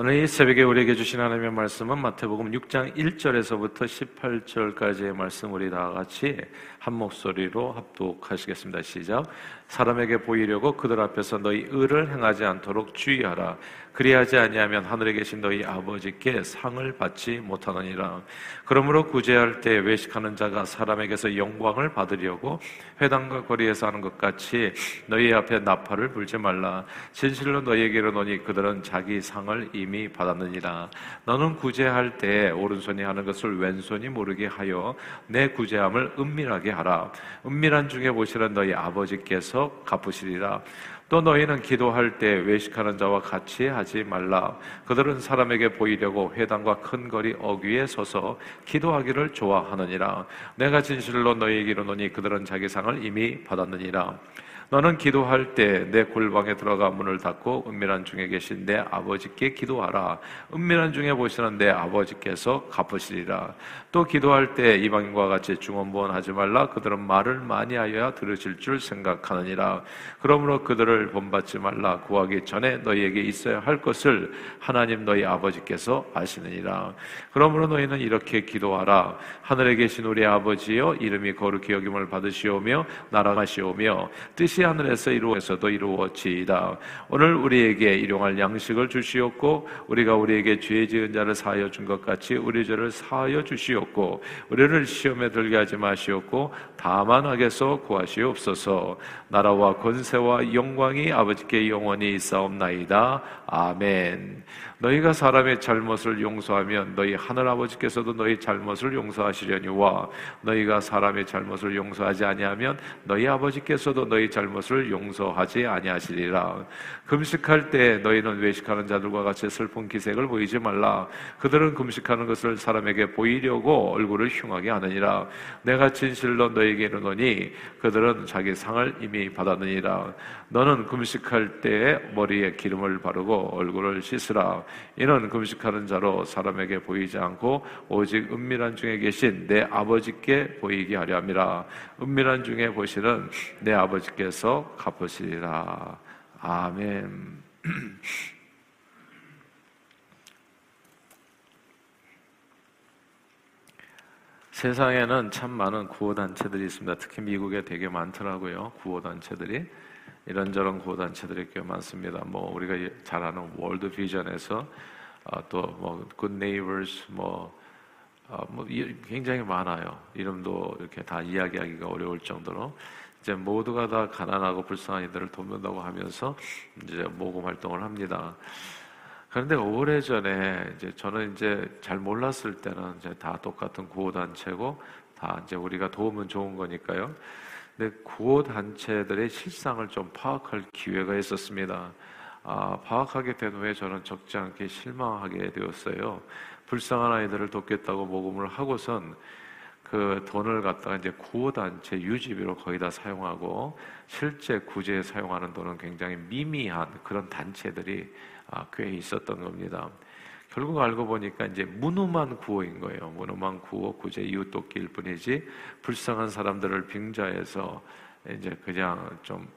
오늘 이 새벽에 우리에게 주신 하나님의 말씀은 마태복음 6장 1절에서부터 18절까지의 말씀 우리 다 같이 한 목소리로 합독하시겠습니다. 시작. 사람에게 보이려고 그들 앞에서 너희 의를 행하지 않도록 주의하라. 그리하지 아니하면 하늘에 계신 너희 아버지께 상을 받지 못하느니라. 그러므로 구제할 때 외식하는 자가 사람에게서 영광을 받으려고 회당과 거리에서 하는 것 같이 너희 앞에 나팔을 불지 말라. 진실로 너희에게 이르노니 그들은 자기 상을 이미 받았느니라. 너는 구제할 때 오른손이 하는 것을 왼손이 모르게 하여 내 구제함을 은밀하게 하라. 은밀한 중에 보시는 너희 아버지께서 갚으시리라. 또 너희는 기도할 때 외식하는 자와 같이 하지 말라. 그들은 사람에게 보이려고 회당과 큰 거리 어귀에 서서 기도하기를 좋아하느니라. 내가 진실로 너희에게 이르노니 그들은 자기 상을 이미 받았느니라. 너는 기도할 때 내 골방에 들어가 문을 닫고 은밀한 중에 계신 내 아버지께 기도하라. 은밀한 중에 보시는 내 아버지께서 갚으시리라. 또 기도할 때 이방인과 같이 중언부언하지 말라. 그들은 말을 많이 하여야 들으실 줄 생각하느니라. 그러므로 그들을 본받지 말라. 구하기 전에 너희에게 있어야 할 것을 하나님 너희 아버지께서 아시느니라. 그러므로 너희는 이렇게 기도하라. 하늘에 계신 우리 아버지여 이름이 거룩히 여김을 받으시오며 나라가시오며 뜻이 뜻이 하늘에서 이루어서도 이루어지이다. 오늘 우리에게 일용할 양식을 주시옵고 우리가 우리에게 죄 지은 자를 사하여 준 것 같이 우리 죄를 사하여 주시옵고 우리를 시험에 들게 하지 마시옵고 다만 하게서 구하시옵소서. 나라와 권세와 영광이 아버지께 영원히 있사옵나이다. 아멘. 너희가 사람의 잘못을 용서하면 너희 하늘 아버지께서도 너희 잘못을 용서하시려니와 너희가 사람의 잘못을 용서하지 아니하면 너희 아버지께서도 너희 잘못 을 용서하지 아니하시리라. 금식할 때 너희는 외식하는 자들과 같이 슬픈 기색을 보이지 말라. 그들은 금식하는 것을 사람에게 보이려고 얼굴을 흉하게 하느니라. 내가 진실로 너희에게 이르노니 그들은 자기 상을 이미 받았느니라. 너는 금식할 때 머리에 기름을 바르고 얼굴을 씻으라. 이는 금식하는 자로 사람에게 보이지 않고 오직 은밀한 중에 계신 내 아버지께 보이게 하려 함이라. 은밀한 중에 보시는 내 아버지께서 갚으시리라. 아멘. 세상에는 참 많은 구호단체들이 있습니다. 특히 미국에 되게 많더라고요. 구호단체들이. 이런저런 구호단체들이 꽤 많습니다. 뭐 우리가 잘 아는 월드 비전에서 어, 또뭐 굿 네이버스 뭐, 어, 뭐 굉장히 많아요. 이름도 이렇게 다 이야기하기가 어려울 정도로 이제 모두가 다 가난하고 불쌍한 이들을 돕는다고 하면서 이제 모금 활동을 합니다. 그런데 오래전에 이제 저는 이제 잘 몰랐을 때는 이제 다 똑같은 구호 단체고 다 이제 우리가 도우면 좋은 거니까요. 근데 구호 단체들의 실상을 좀 파악할 기회가 있었습니다. 아, 파악하게 된 후에 저는 적지 않게 실망하게 되었어요. 불쌍한 아이들을 돕겠다고 모금을 하고선 그 돈을 갖다가 이제 구호 단체 유지비로 거의 다 사용하고 실제 구제에 사용하는 돈은 굉장히 미미한 그런 단체들이 아, 꽤 있었던 겁니다. 결국 알고 보니까 이제 무능한 구호인 거예요. 무능한 구호, 구제 이웃 돕기일 뿐이지 불쌍한 사람들을 빙자해서 이제 그냥 좀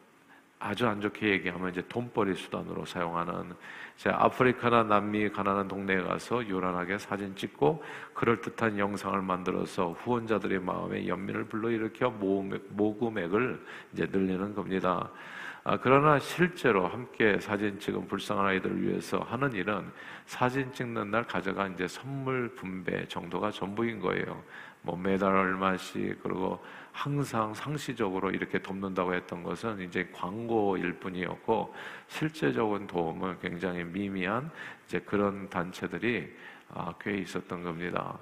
아주 안 좋게 얘기하면 이제 돈벌이 수단으로 사용하는 제 아프리카나 남미 가난한 동네에 가서 요란하게 사진 찍고 그럴 듯한 영상을 만들어서 후원자들의 마음에 연민을 불러일으켜 모금액 을 이제 늘리는 겁니다. 아, 그러나 실제로 함께 사진 찍은 불쌍한 아이들을 위해서 하는 일은 사진 찍는 날 가져간 이제 선물 분배 정도가 전부인 거예요. 뭐 매달 얼마씩 그리고 항상 상시적으로 이렇게 돕는다고 했던 것은 이제 광고일 뿐이었고 실제적인 도움은 굉장히 미미한 이제 그런 단체들이 아, 꽤 있었던 겁니다.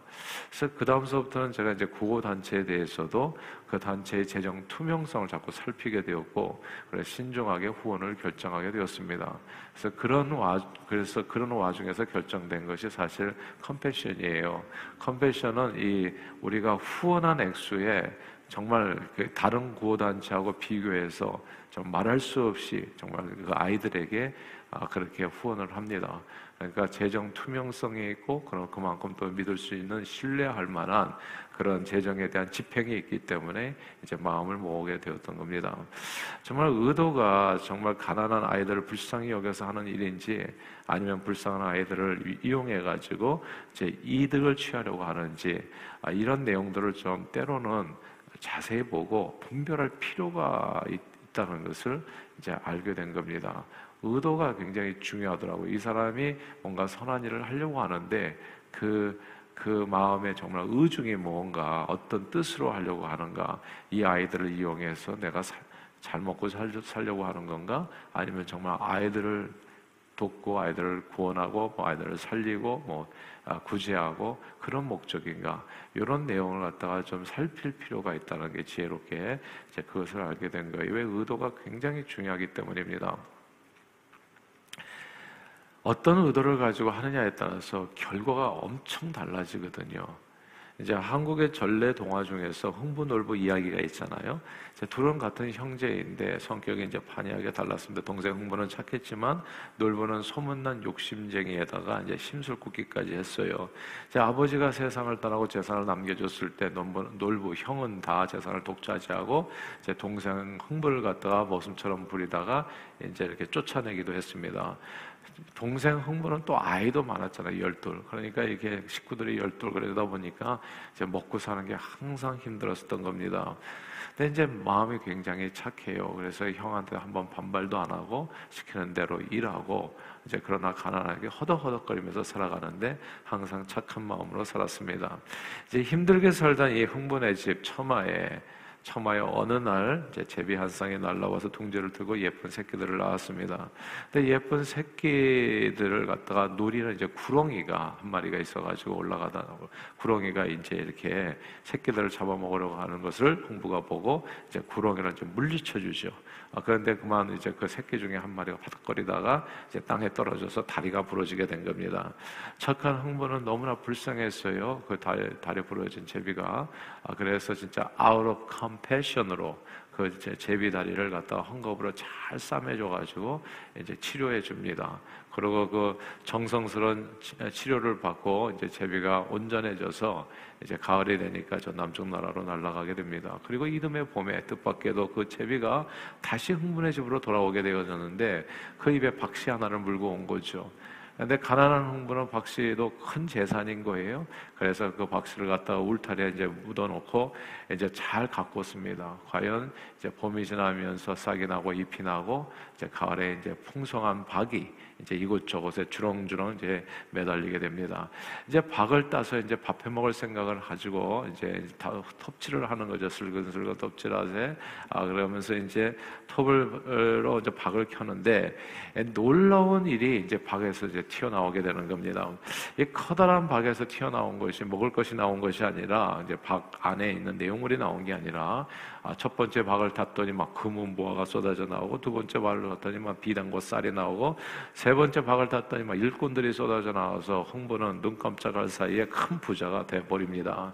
그래서 그 다음서부터는 제가 이제 구호 단체에 대해서도 그 단체의 재정 투명성을 자꾸 살피게 되었고, 그래 신중하게 후원을 결정하게 되었습니다. 그래서 그런 와 그래서 그런 와중에서 결정된 것이 사실 컴패션이에요. 컴패션은 이 우리가 후원한 액수에 정말 그 다른 구호 단체하고 비교해서 좀 말할 수 없이 정말 그 아이들에게 아, 그렇게 후원을 합니다. 그러니까 재정 투명성이 있고 그럼 그만큼 또 믿을 수 있는 신뢰할 만한 그런 재정에 대한 집행이 있기 때문에 이제 마음을 모으게 되었던 겁니다. 정말 의도가 정말 가난한 아이들을 불쌍히 여겨서 하는 일인지 아니면 불쌍한 아이들을 이용해 가지고 이제 이득을 취하려고 하는지 아, 이런 내용들을 좀 때로는 자세히 보고 분별할 필요가 있다는 것을 이제 알게 된 겁니다. 의도가 굉장히 중요하더라고요. 이 사람이 뭔가 선한 일을 하려고 하는데 그, 그 마음에 정말 의중이 뭔가 어떤 뜻으로 하려고 하는가 이 아이들을 이용해서 내가 살, 잘 먹고 살, 살려고 하는 건가 아니면 정말 아이들을 돕고 아이들을 구원하고 뭐 아이들을 살리고 뭐 아, 구제하고 그런 목적인가 이런 내용을 갖다가 좀 살필 필요가 있다는 게 지혜롭게 이제 그것을 알게 된 거예요. 왜 의도가 굉장히 중요하기 때문입니다. 어떤 의도를 가지고 하느냐에 따라서 결과가 엄청 달라지거든요. 이제 한국의 전래 동화 중에서 흥부놀부 이야기가 있잖아요. 둘은 같은 형제인데 성격이 이제 반이하게 달랐습니다. 동생 흥부는 착했지만 놀부는 소문난 욕심쟁이에다가 이제 심술궂기까지 했어요. 제 아버지가 세상을 떠나고 재산을 남겨줬을 때 놀부, 놀부 형은 다 재산을 독차지하고 제 동생 흥부를 갖다가 모습처럼 부리다가 이제 이렇게 쫓아내기도 했습니다. 동생 흥부는 또 아이도 많았잖아요. 열둘. 그러니까 이렇게 식구들이 열둘 그러다 보니까 이제 먹고 사는 게 항상 힘들었었던 겁니다. 근데 이제 마음이 굉장히 착해요. 그래서 형한테 한번 반발도 안 하고 시키는 대로 일하고 이제 그러나 가난하게 허덕허덕거리면서 살아가는데 항상 착한 마음으로 살았습니다. 이제 힘들게 살던 이 흥분의 집 처마에 처마에 어느 날 이제 제비 한 쌍이 날라와서 둥지를 들고 예쁜 새끼들을 낳았습니다. 근데 예쁜 새끼들을 갖다가 누리는 이제 구렁이가 한 마리가 있어가지고 올라가다 구렁이가 이제 이렇게 새끼들을 잡아먹으려고 하는 것을 홍부가 보고 이제 구렁이를 좀 물리쳐 주죠. 아, 그런데 그만 이제 그 새끼 중에 한 마리가 바닥거리다가 이제 땅에 떨어져서 다리가 부러지게 된 겁니다. 착한 흥부는 너무나 불쌍했어요. 그 다리, 다리 부러진 제비가. 아, 그래서 진짜 out of compassion으로 그 제비 다리를 갖다가 헝겊으로 잘 싸매줘가지고 이제 치료해 줍니다. 그리고 그 정성스러운 치료를 받고 이제 제비가 온전해져서 이제 가을이 되니까 저 남쪽 나라로 날아가게 됩니다. 그리고 이듬해 봄에 뜻밖에도 그 제비가 다시 흥분의 집으로 돌아오게 되어졌는데 그 입에 박씨 하나를 물고 온 거죠. 근데 가난한 흥부는 박씨도 큰 재산인 거예요. 그래서 그 박씨를 갖다가 울타리에 이제 묻어놓고 이제 잘 가꿨습니다. 과연 이제 봄이 지나면서 싹이 나고 잎이 나고 이제 가을에 이제 풍성한 박이 이제 이곳저곳에 주렁주렁 이제 매달리게 됩니다. 이제 박을 따서 이제 밥해 먹을 생각을 가지고 이제 톱질을 하는 거죠. 슬근슬근 톱질하세. 아 그러면서 이제 톱을로 이제 박을 켜는데 놀라운 일이 이제 박에서 이제 튀어나오게 되는 겁니다. 이 커다란 박에서 튀어나온 것이 먹을 것이 나온 것이 아니라 이제 박 안에 있는 내용물이 나온 게 아니라 아, 첫 번째 박을 탔더니 막 금은 보화가 쏟아져 나오고 두 번째 박을 탔더니 막 비단과 쌀이 나오고 세 번째 박을 탔더니 막 일꾼들이 쏟아져 나와서 흥부는 눈 깜짝할 사이에 큰 부자가 돼 버립니다.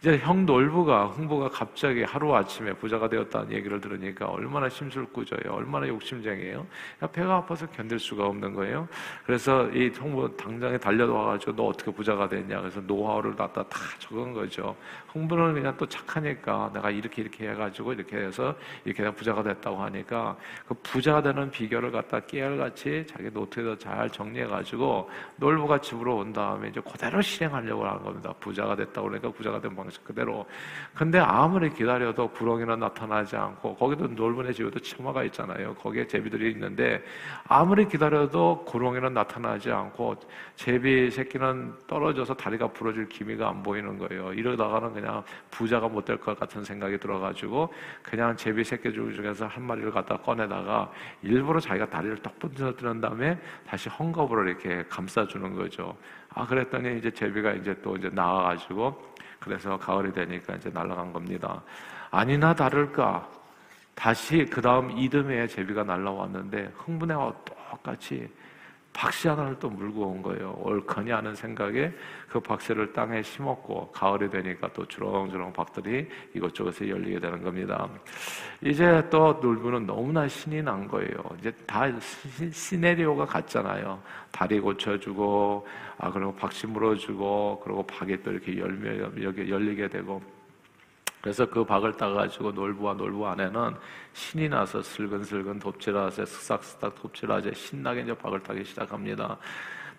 이제 형 놀부가 흥부가 갑자기 하루 아침에 부자가 되었다는 얘기를 들으니까 얼마나 심술꾸져요, 얼마나 욕심쟁이에요. 배가 아파서 견딜 수가 없는 거예요. 그래서 이 흥부 당장에 달려와가지고 너 어떻게 부자가 됐냐? 그래서 노하우를 갖다 다 적은 거죠. 흥부는 그냥 또 착하니까 내가 이렇게 이렇게 해가 가지고 이렇게 해서 이렇게 부자가 됐다고 하니까 그 부자가 되는 비결을 갖다 깨알같이 자기 노트에다 잘 정리해 가지고 놀부가 집으로 온 다음에 이제 그대로 실행하려고 하는 겁니다. 부자가 됐다고 그러니까 부자가 된 방식 그대로. 근데 아무리 기다려도 구렁이는 나타나지 않고 거기도 놀부네 집에도 치마가 있잖아요. 거기에 제비들이 있는데 아무리 기다려도 구렁이는 나타나지 않고 제비 새끼는 떨어져서 다리가 부러질 기미가 안 보이는 거예요. 이러다가는 그냥 부자가 못 될 것 같은 생각이 들어가지고 가지고 그냥 제비 새끼 중에서 한 마리를 갖다 꺼내다가 일부러 자기가 다리를 떡 부서뜨린 다음에 다시 헝겊으로 이렇게 감싸주는 거죠. 아 그랬더니 이제 제비가 이제 또 이제 나와가지고 그래서 가을이 되니까 이제 날아간 겁니다. 아니나 다를까 다시 그 다음 이듬해에 제비가 날라왔는데 흥분해와 똑같이 박씨 하나를 또 물고 온 거예요. 옳거니 하는 생각에 그 박씨를 땅에 심었고 가을이 되니까 또 주렁주렁 박들이 이것저것에 열리게 되는 겁니다. 이제 또 놀부는 너무나 신이 난 거예요. 이제 다 시네리오가 같잖아요. 다리 고쳐주고 아 그리고 박씨 물어주고 그리고 박이 또 이렇게 열며 열리게 되고 그래서 그 박을 따가지고 놀부와 놀부 안에는 신이 나서 슬근슬근 톱질하세 쓱싹쓱싹 톱질하세 신나게 이제 박을 따기 시작합니다.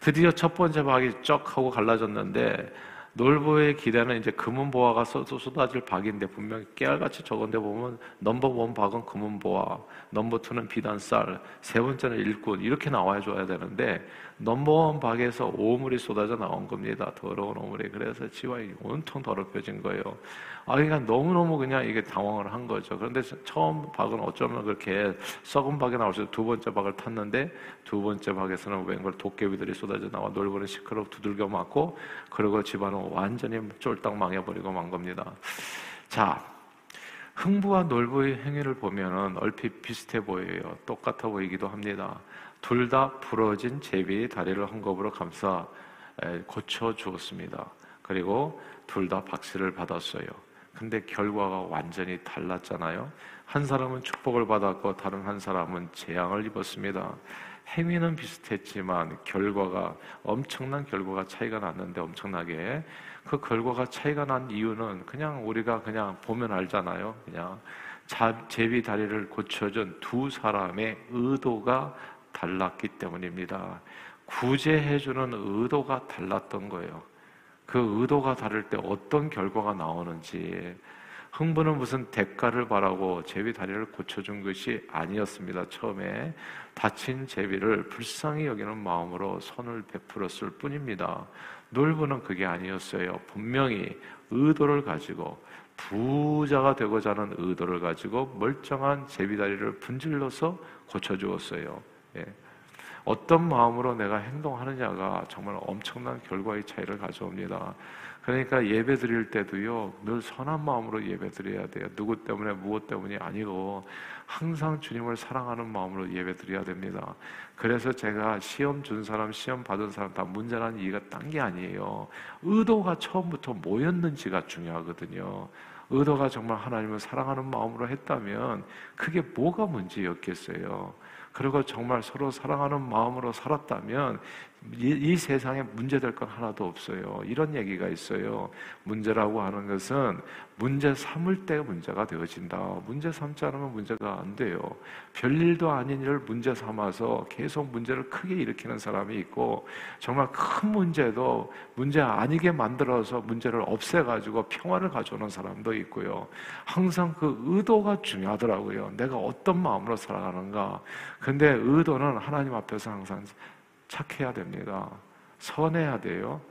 드디어 첫 번째 박이 쩍 하고 갈라졌는데 놀부의 기대는 이제 금은 보화가 쏟아질 박인데 분명히 깨알같이 적은데 보면 number one 박은 금은 보화, number two는 비단 쌀, 세 번째는 일꾼 이렇게 나와야 줘야 되는데 number one 박에서 오물이 쏟아져 나온 겁니다. 더러운 오물이 그래서 집안이 온통 더럽혀진 거예요. 아, 그러니까 너무너무 그냥 이게 당황을 한 거죠. 그런데 처음 박은 어쩌면 그렇게 썩은 박이 나올 두 번째 박을 탔는데 두 번째 박에서는 웬걸 도깨비들이 쏟아져 나와 놀부는 시끄럽 두들겨 맞고 그리고 집안은 완전히 쫄딱 망해버리고 만 겁니다. 자, 흥부와 놀부의 행위를 보면은 얼핏 비슷해 보여요. 똑같아 보이기도 합니다. 둘 다 부러진 제비의 다리를 헝겊으로 감싸 고쳐 주었습니다. 그리고 둘 다 박씨를 받았어요. 근데 결과가 완전히 달랐잖아요. 한 사람은 축복을 받았고 다른 한 사람은 재앙을 입었습니다. 행위는 비슷했지만 결과가 엄청난 결과가 차이가 났는데 엄청나게 그 결과가 차이가 난 이유는 그냥 우리가 그냥 보면 알잖아요. 그냥 제비 다리를 고쳐준 두 사람의 의도가 달랐기 때문입니다. 구제해주는 의도가 달랐던 거예요. 그 의도가 다를 때 어떤 결과가 나오는지 흥부는 무슨 대가를 바라고 제비 다리를 고쳐준 것이 아니었습니다. 처음에 다친 제비를 불쌍히 여기는 마음으로 선을 베풀었을 뿐입니다. 놀부는 그게 아니었어요. 분명히 의도를 가지고 부자가 되고자 하는 의도를 가지고 멀쩡한 제비 다리를 분질러서 고쳐주었어요. 예. 어떤 마음으로 내가 행동하느냐가 정말 엄청난 결과의 차이를 가져옵니다. 그러니까 예배 드릴 때도요, 늘 선한 마음으로 예배 드려야 돼요. 누구 때문에, 무엇 때문이 아니고, 항상 주님을 사랑하는 마음으로 예배 드려야 됩니다. 그래서 제가 시험 준 사람, 시험 받은 사람 다 문제라는 이해가 딴 게 아니에요. 의도가 처음부터 뭐였는지가 중요하거든요. 의도가 정말 하나님을 사랑하는 마음으로 했다면, 그게 뭐가 문제였겠어요. 그리고 정말 서로 사랑하는 마음으로 살았다면 이, 이 세상에 문제될 건 하나도 없어요. 이런 얘기가 있어요. 문제라고 하는 것은 문제 삼을 때 문제가 되어진다. 문제 삼지 않으면 문제가 안 돼요. 별일도 아닌 일을 문제 삼아서 계속 문제를 크게 일으키는 사람이 있고 정말 큰 문제도 문제 아니게 만들어서 문제를 없애가지고 평화를 가져오는 사람도 있고요. 항상 그 의도가 중요하더라고요. 내가 어떤 마음으로 살아가는가. 근데 의도는 하나님 앞에서 항상 착해야 됩니다. 선해야 돼요.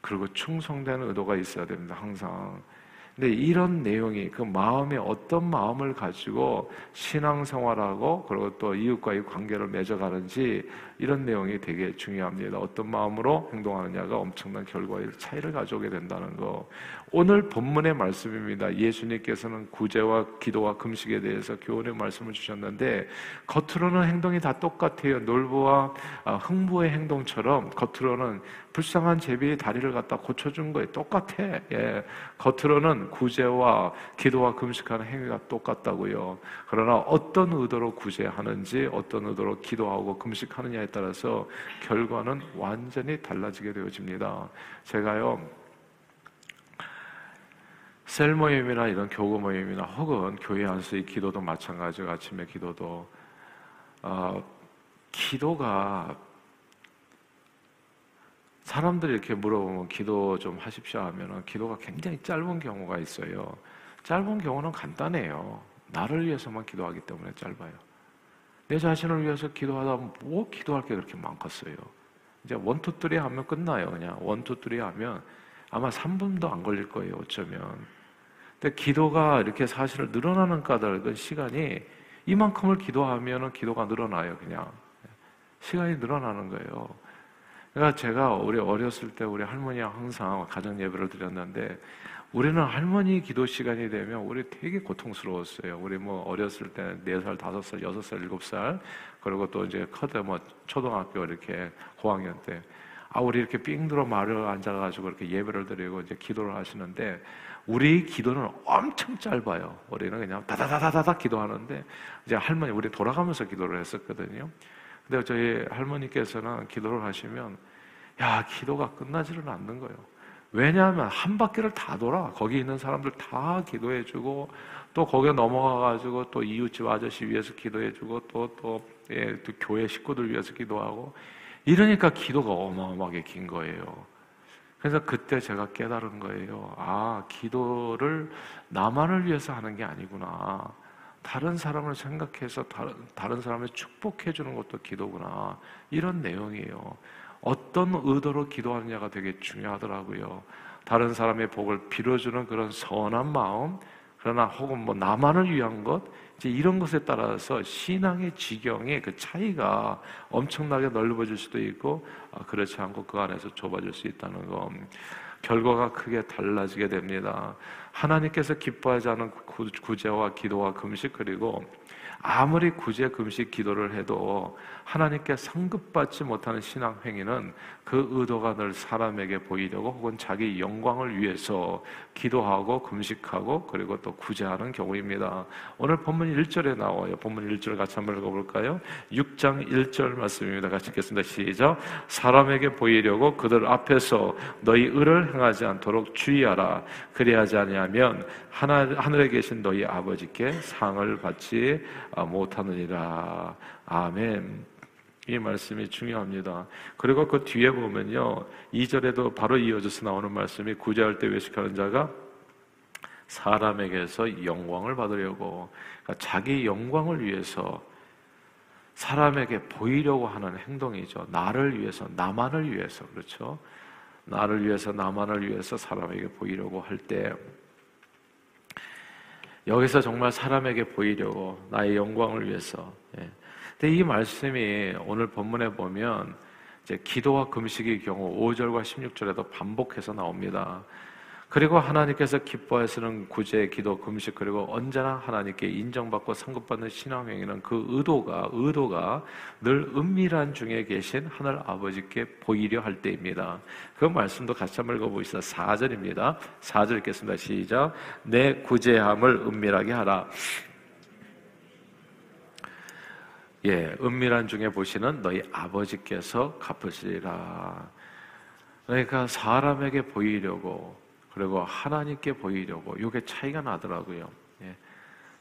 그리고 충성되는 의도가 있어야 됩니다. 항상. 근데 이런 내용이 그 마음에 어떤 마음을 가지고 신앙생활하고 그리고 또 이웃과의 관계를 맺어가는지 이런 내용이 되게 중요합니다. 어떤 마음으로 행동하느냐가 엄청난 결과의 차이를 가져오게 된다는 거. 오늘 본문의 말씀입니다. 예수님께서는 구제와 기도와 금식에 대해서 교훈의 말씀을 주셨는데 겉으로는 행동이 다 똑같아요. 놀부와 아, 흥부의 행동처럼 겉으로는 불쌍한 제비의 다리를 갖다 고쳐준 거에 똑같아. 예. 겉으로는 구제와 기도와 금식하는 행위가 똑같다고요. 그러나 어떤 의도로 구제하는지 어떤 의도로 기도하고 금식하느냐에 따라서 결과는 완전히 달라지게 되어집니다. 제가요. 셀 모임이나 이런 교구 모임이나 혹은 교회 안수의 기도도 마찬가지고 아침에 기도도 어, 기도가 사람들이 이렇게 물어보면 기도 좀 하십시오 하면 기도가 굉장히 짧은 경우가 있어요. 짧은 경우는 간단해요. 나를 위해서만 기도하기 때문에 짧아요. 내 자신을 위해서 기도하다 보면 뭐 기도할 게 그렇게 많겠어요. 이제 one two three 하면 끝나요. 그냥 one two three 하면 아마 3분도 안 걸릴 거예요. 어쩌면. 근데 기도가 이렇게 사실은 늘어나는 까닭은 시간이 이만큼을 기도하면은 기도가 늘어나요. 그냥 시간이 늘어나는 거예요. 그러니까 제가 우리 어렸을 때 우리 할머니와 항상 가정 예배를 드렸는데 우리는 할머니 기도 시간이 되면 우리 되게 고통스러웠어요. 우리 뭐 어렸을 때네 살, 다섯 살, 여섯 살, 일곱 살 그리고 또 이제 커다 뭐 초등학교 이렇게 고학년 때 아, 우리 이렇게 삥 들어 말을 앉아가지고 이렇게 예배를 드리고 이제 기도를 하시는데 우리 기도는 엄청 짧아요. 우리는 그냥 다다다다다다 기도하는데 이제 할머니 우리 돌아가면서 기도를 했었거든요. 근데 저희 할머니께서는 기도를 하시면 야 기도가 끝나지는 않는 거예요. 왜냐하면 한 바퀴를 다 돌아 거기 있는 사람들 다 기도해주고 또 거기에 넘어가가지고 또 이웃집 아저씨 위해서 기도해주고 또 또 예, 또 교회 식구들 위해서 기도하고 이러니까 기도가 어마어마하게 긴 거예요. 그래서 그때 제가 깨달은 거예요. 아, 기도를 나만을 위해서 하는 게 아니구나. 다른 사람을 생각해서 다른, 다른 사람을 축복해 주는 것도 기도구나. 이런 내용이에요. 어떤 의도로 기도하느냐가 되게 중요하더라고요. 다른 사람의 복을 빌어주는 그런 선한 마음, 그러나 혹은 뭐 나만을 위한 것, 이제 이런 것에 따라서 신앙의 지경의 그 차이가 엄청나게 넓어질 수도 있고, 아, 그렇지 않고 그 안에서 좁아질 수 있다는 것. 결과가 크게 달라지게 됩니다. 하나님께서 기뻐하지 않은 구제와 기도와 금식 그리고 아무리 구제 금식 기도를 해도 하나님께 상급받지 못하는 신앙 행위는 그 의도가 늘 사람에게 보이려고 혹은 자기 영광을 위해서 기도하고 금식하고 그리고 또 구제하는 경우입니다. 오늘 본문 1절에 나와요. 본문 1절 같이 한번 읽어볼까요? 6장 1절 말씀입니다. 같이 읽겠습니다. 시작. 사람에게 보이려고 그들 앞에서 너희 의를 행하지 않도록 주의하라. 그리하지 아니하면 하늘에 계신 너희 아버지께 상을 받지 못하느니라. 아멘. 이 말씀이 중요합니다. 그리고 그 뒤에 보면요. 2절에도 바로 이어져서 나오는 말씀이 구제할 때 외식하는 자가 사람에게서 영광을 받으려고 그러니까 자기 영광을 위해서 사람에게 보이려고 하는 행동이죠. 나를 위해서, 나만을 위해서, 그렇죠? 나를 위해서, 나만을 위해서 사람에게 보이려고 할 때, 여기서 정말 사람에게 보이려고, 나의 영광을 위해서, 예. 근데 이 말씀이 오늘 본문에 보면 이제 기도와 금식의 경우 5절과 16절에도 반복해서 나옵니다. 그리고 하나님께서 기뻐하시는 구제, 기도, 금식 그리고 언제나 하나님께 인정받고 상급받는 신앙행위는 그 의도가 의도가 늘 은밀한 중에 계신 하늘 아버지께 보이려 할 때입니다. 그 말씀도 같이 한번 읽어보시죠. 4절입니다. 4절 읽겠습니다. 시작. 내 구제함을 은밀하게 하라. 예, 은밀한 중에 보시는 너희 아버지께서 갚으시리라. 그러니까 사람에게 보이려고 그리고 하나님께 보이려고 이게 차이가 나더라고요. 예,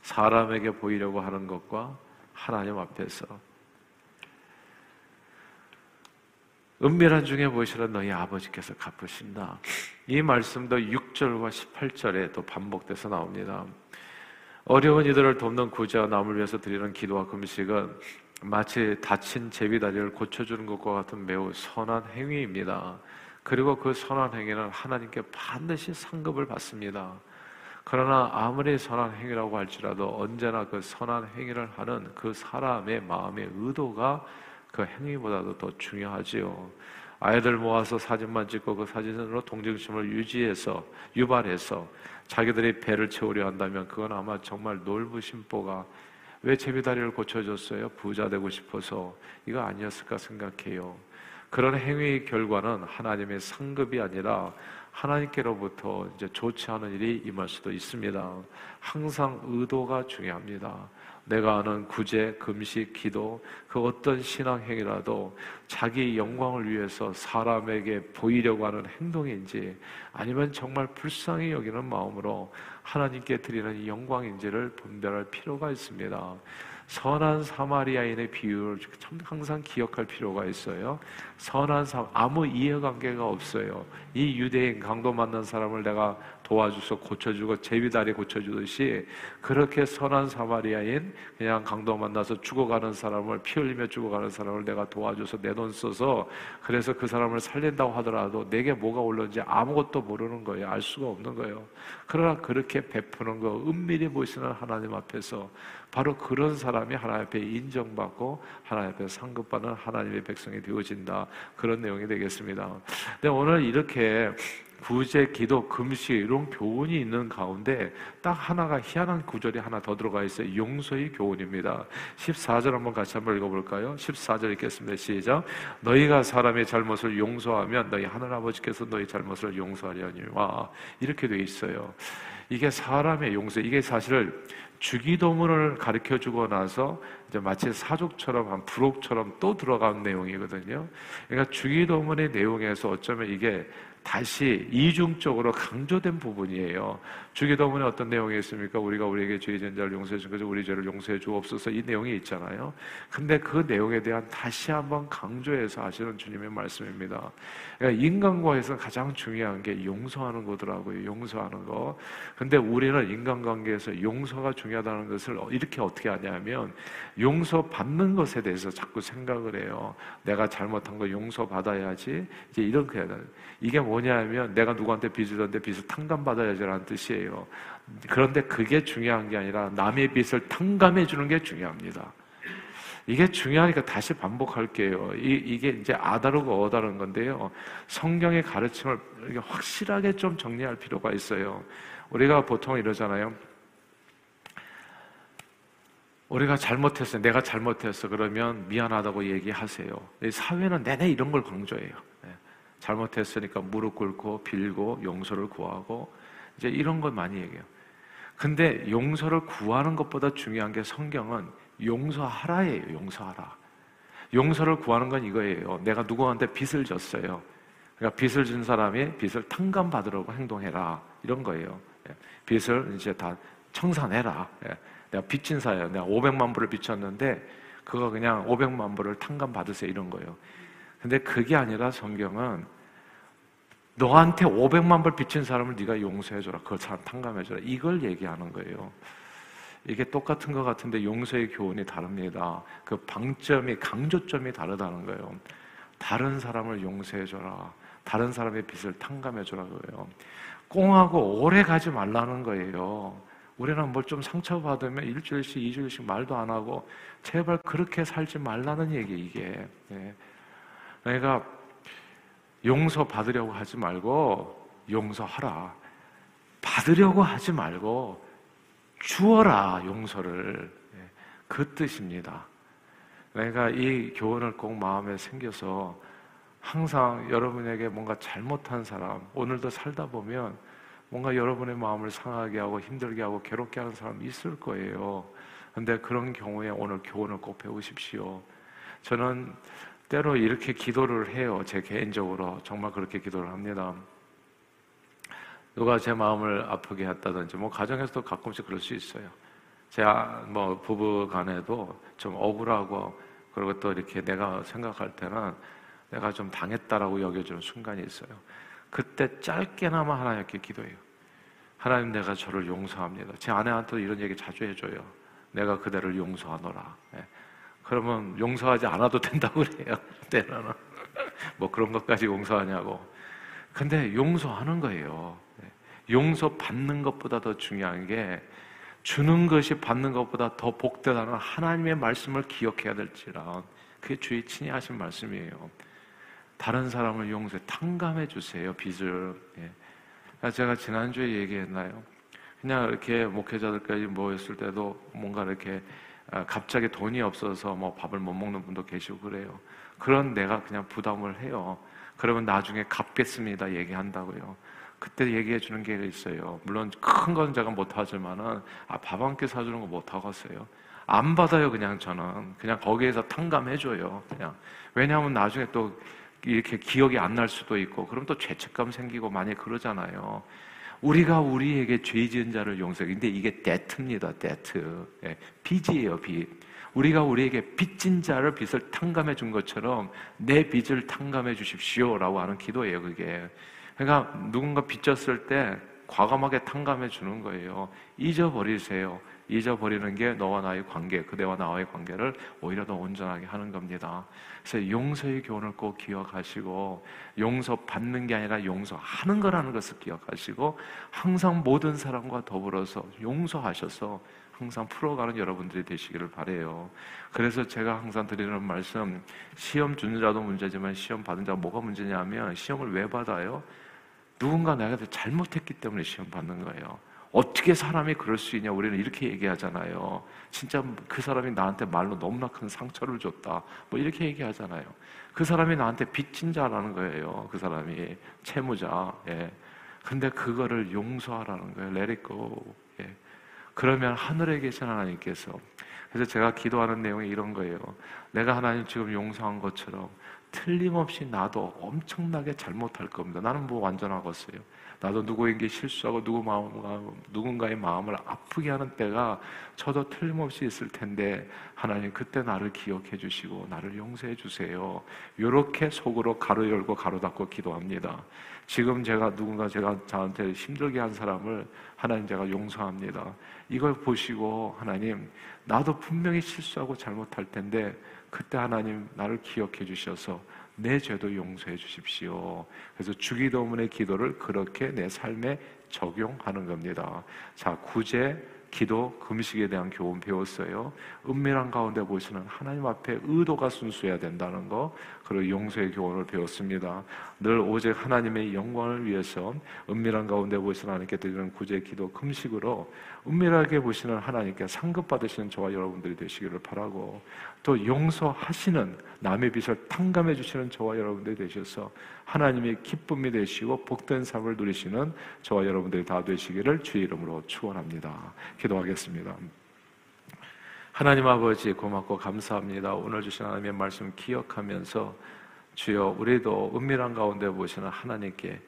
사람에게 보이려고 하는 것과 하나님 앞에서 은밀한 중에 보시는 너희 아버지께서 갚으신다. 이 말씀도 6절과 18절에 또 반복돼서 나옵니다. 어려운 이들을 돕는 구제와 남을 위해서 드리는 기도와 금식은 마치 다친 제비다리를 고쳐주는 것과 같은 매우 선한 행위입니다. 그리고 그 선한 행위는 하나님께 반드시 상급을 받습니다. 그러나 아무리 선한 행위라고 할지라도 언제나 그 선한 행위를 하는 그 사람의 마음의 의도가 그 행위보다도 더 중요하지요. 아이들 모아서 사진만 찍고 그 사진으로 동정심을 유지해서 유발해서 자기들이 배를 채우려 한다면 그건 아마 정말 놀부심보가 왜 제비다리를 고쳐줬어요? 부자 되고 싶어서 이거 아니었을까 생각해요. 그런 행위의 결과는 하나님의 상급이 아니라 하나님께로부터 이제 좋지 않은 일이 임할 수도 있습니다. 항상 의도가 중요합니다. 내가 아는 구제, 금식, 기도, 그 어떤 신앙행위라도 자기 영광을 위해서 사람에게 보이려고 하는 행동인지 아니면 정말 불쌍히 여기는 마음으로 하나님께 드리는 이 영광인지를 분별할 필요가 있습니다. 선한 사마리아인의 비유를 참 항상 기억할 필요가 있어요. 선한 사 아무 이해관계가 없어요. 이 유대인 강도 만난 사람을 내가 도와줘서 고쳐주고 제비다리 고쳐주듯이 그렇게 선한 사마리아인 그냥 강도 만나서 죽어가는 사람을 피 흘리며 죽어가는 사람을 내가 도와줘서 내 돈 써서 그래서 그 사람을 살린다고 하더라도 내게 뭐가 올는지 아무것도 모르는 거예요. 알 수가 없는 거예요. 그러나 그렇게 베푸는 거 은밀히 보시는 하나님 앞에서 바로 그런 사람이 하나님 앞에 인정받고 하나님 앞에 상급받는 하나님의 백성이 되어진다. 그런 내용이 되겠습니다. 근데 오늘 이렇게 구제, 기도, 금식 이런 교훈이 있는 가운데 딱 하나가 희한한 구절이 하나 더 들어가 있어요. 용서의 교훈입니다. 14절 한번 같이 한번 읽어볼까요? 14절 읽겠습니다. 시작. 너희가 사람의 잘못을 용서하면 너희 하늘아버지께서 너희 잘못을 용서하려니와 이렇게 돼 있어요. 이게 사람의 용서, 이게 사실 주기도문을 가르쳐 주고 나서 이제 마치 사족처럼 한 부록처럼 또 들어간 내용이거든요. 그러니까 주기도문의 내용에서 어쩌면 이게 다시 이중적으로 강조된 부분이에요. 주기도문에 어떤 내용이 있습니까? 우리가 우리에게 죄 지은 자를 용서해 준 거죠. 우리 죄를 용서해 주옵소서 이 내용이 있잖아요. 근데 그 내용에 대한 다시 한번 강조해서 하시는 주님의 말씀입니다. 그러니까 인간관계에서 가장 중요한 게 용서하는 거더라고요. 용서하는 거. 근데 우리는 인간관계에서 용서가 중요하다는 것을 이렇게 어떻게 하냐면 용서 받는 것에 대해서 자꾸 생각을 해요. 내가 잘못한 거 용서 받아야지. 이제 이렇게 해야 돼. 이게 뭐냐면 내가 누구한테 빚을 졌는데 빚을 탕감 받아야지라는 뜻이에요. 거예요. 그런데 그게 중요한 게 아니라 남의 빚을 탕감해 주는 게 중요합니다. 이게 중요하니까 다시 반복할게요. 이, 게 이제 아다르고 어다른 건데요. 성경의 가르침을 확실하게 좀 정리할 필요가 있어요. 우리가 보통 이러잖아요. 우리가 잘못했어요. 내가 잘못했어. 그러면 미안하다고 얘기하세요. 사회는 내내 이런 걸 강조해요. 네. 잘못했으니까 무릎 꿇고 빌고 용서를 구하고 이제 이런 걸 많이 얘기해요. 근데 용서를 구하는 것보다 중요한 게 성경은 용서하라예요. 용서하라. 용서를 구하는 건 이거예요. 내가 누구한테 빚을 졌어요. 그러니까 빚을 진 사람이 빚을 탕감 받으려고 행동해라. 이런 거예요. 예. 빚을 이제 다 청산해라. 예. 내가 빚진 사예요. 내가 500만 불을 빚졌는데 그거 그냥 500만 불을 탕감 받으세요. 이런 거예요. 근데 그게 아니라 성경은 너한테 500만 불 빚진 사람을 네가 용서해줘라. 그 사람 탕감해줘라. 이걸 얘기하는 거예요. 이게 똑같은 것 같은데 용서의 교훈이 다릅니다. 그 방점이, 강조점이 다르다는 거예요. 다른 사람을 용서해줘라. 다른 사람의 빚을 탕감해줘라. 그래요. 꽁하고 오래 가지 말라는 거예요. 우리는 뭘 좀 상처받으면 일주일씩, 이주일씩 말도 안 하고, 제발 그렇게 살지 말라는 얘기, 이게. 네. 그러니까 용서 받으려고 하지 말고 용서하라. 받으려고 하지 말고 주어라 용서를 예, 그 뜻입니다. 그러니까 이 교훈을 꼭 마음에 생겨서 항상 여러분에게 뭔가 잘못한 사람 오늘도 살다 보면 뭔가 여러분의 마음을 상하게 하고 힘들게 하고 괴롭게 하는 사람이 있을 거예요. 근데 그런 경우에 오늘 교훈을 꼭 배우십시오. 저는 때로 이렇게 기도를 해요. 제 개인적으로 정말 그렇게 기도를 합니다. 누가 제 마음을 아프게 했다든지 뭐 가정에서도 가끔씩 그럴 수 있어요. 제가 뭐 부부 간에도 좀 억울하고 그리고 또 이렇게 내가 생각할 때는 내가 좀 당했다라고 여겨지는 순간이 있어요. 그때 짧게나마 하나님께 기도해요. 하나님 내가 저를 용서합니다. 제 아내한테도 이런 얘기 자주 해줘요. 내가 그대를 용서하노라. 네. 그러면 용서하지 않아도 된다고 그래요. 때로는. 뭐 그런 것까지 용서하냐고. 근데 용서하는 거예요. 용서 받는 것보다 더 중요한 게 주는 것이 받는 것보다 더 복되다는 하나님의 말씀을 기억해야 될지라. 그게 주의 친히 하신 말씀이에요. 다른 사람을 용서해 탕감해 주세요. 빚을. 예. 제가 지난주에 얘기했나요? 그냥 이렇게 목회자들까지 모였을 때도 뭔가 이렇게 아, 갑자기 돈이 없어서 뭐 밥을 못 먹는 분도 계시고 그래요. 그런 내가 그냥 부담을 해요. 그러면 나중에 갚겠습니다 얘기한다고요. 그때 얘기해 주는 게 있어요. 물론 큰 건 제가 못 하지만은 아, 밥 한 끼 사주는 거 못 하겠어요. 안 받아요 그냥 저는 그냥 거기에서 탕감해 줘요. 그냥 왜냐하면 나중에 또 이렇게 기억이 안 날 수도 있고 그럼 또 죄책감 생기고 많이 그러잖아요. 우리가 우리에게 죄 지은 자를 용서해. 근데 이게 데트입니다, 데트. 예, 빚이에요, 빚. 우리가 우리에게 빚진 자를 빚을 탕감해 준 것처럼 내 빚을 탕감해 주십시오 라고 하는 기도예요, 그게. 그러니까 누군가 빚졌을 때 과감하게 탕감해 주는 거예요. 잊어버리세요. 잊어버리는 게 너와 나의 관계, 그대와 나의 관계를 오히려 더 온전하게 하는 겁니다. 그래서 용서의 교훈을 꼭 기억하시고 용서 받는 게 아니라 용서하는 거라는 것을 기억하시고 항상 모든 사람과 더불어서 용서하셔서 항상 풀어가는 여러분들이 되시기를 바래요. 그래서 제가 항상 드리는 말씀, 시험 주는 자도 문제지만 시험 받은 자가 뭐가 문제냐면 시험을 왜 받아요? 누군가 내가 잘못했기 때문에 시험 받는 거예요. 어떻게 사람이 그럴 수 있냐? 우리는 이렇게 얘기하잖아요. 진짜 그 사람이 나한테 말로 너무나 큰 상처를 줬다. 뭐 이렇게 얘기하잖아요. 그 사람이 나한테 빚진 자라는 거예요. 그 사람이 채무자. 예. 근데 그거를 용서하라는 거예요. Let. 예. 그러면 하늘에 계신 하나님께서 그래서 제가 기도하는 내용이 이런 거예요. 내가 하나님 지금 용서한 것처럼 틀림없이 나도 엄청나게 잘못할 겁니다. 나는 뭐 완전하겠어요. 나도 누구에게 실수하고 누구 마음, 누군가의 마음을 아프게 하는 때가 저도 틀림없이 있을 텐데 하나님 그때 나를 기억해 주시고 나를 용서해 주세요. 이렇게 속으로 가로 열고 가로 닫고 기도합니다. 지금 제가 누군가 제가 저한테 힘들게 한 사람을 하나님 제가 용서합니다. 이걸 보시고 하나님 나도 분명히 실수하고 잘못할 텐데 그때 하나님 나를 기억해 주셔서 내 죄도 용서해 주십시오. 그래서 주기도문의 기도를 그렇게 내 삶에 적용하는 겁니다. 자, 구제 기도, 금식에 대한 교훈 배웠어요. 은밀한 가운데 보시는 하나님 앞에 의도가 순수해야 된다는 거, 그리고 용서의 교훈을 배웠습니다. 늘 오직 하나님의 영광을 위해서 은밀한 가운데 보시는 하나님께 드리는 구제, 기도, 금식으로 은밀하게 보시는 하나님께 상급 받으시는 저와 여러분들이 되시기를 바라고 또 용서하시는 남의 빚을 탕감해 주시는 저와 여러분들이 되셔서 하나님의 기쁨이 되시고 복된 삶을 누리시는 저와 여러분들이 다 되시기를 주의 이름으로 축원합니다. 기도하겠습니다. 하나님 아버지 고맙고 감사합니다. 오늘 주신 하나님의 말씀 기억하면서 주여 우리도 은밀한 가운데 보시는 하나님께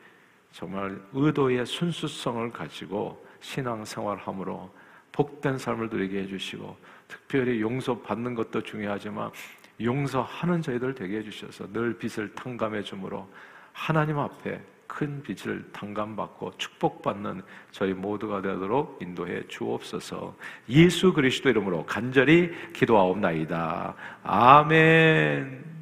정말 의도의 순수성을 가지고 신앙생활함으로 복된 삶을 누리게 해주시고 특별히 용서받는 것도 중요하지만 용서하는 저희들 되게 해주셔서 늘 빚을 탕감해 주므로 하나님 앞에 큰 빚을 탕감받고 축복받는 저희 모두가 되도록 인도해 주옵소서 예수 그리스도 이름으로 간절히 기도하옵나이다. 아멘.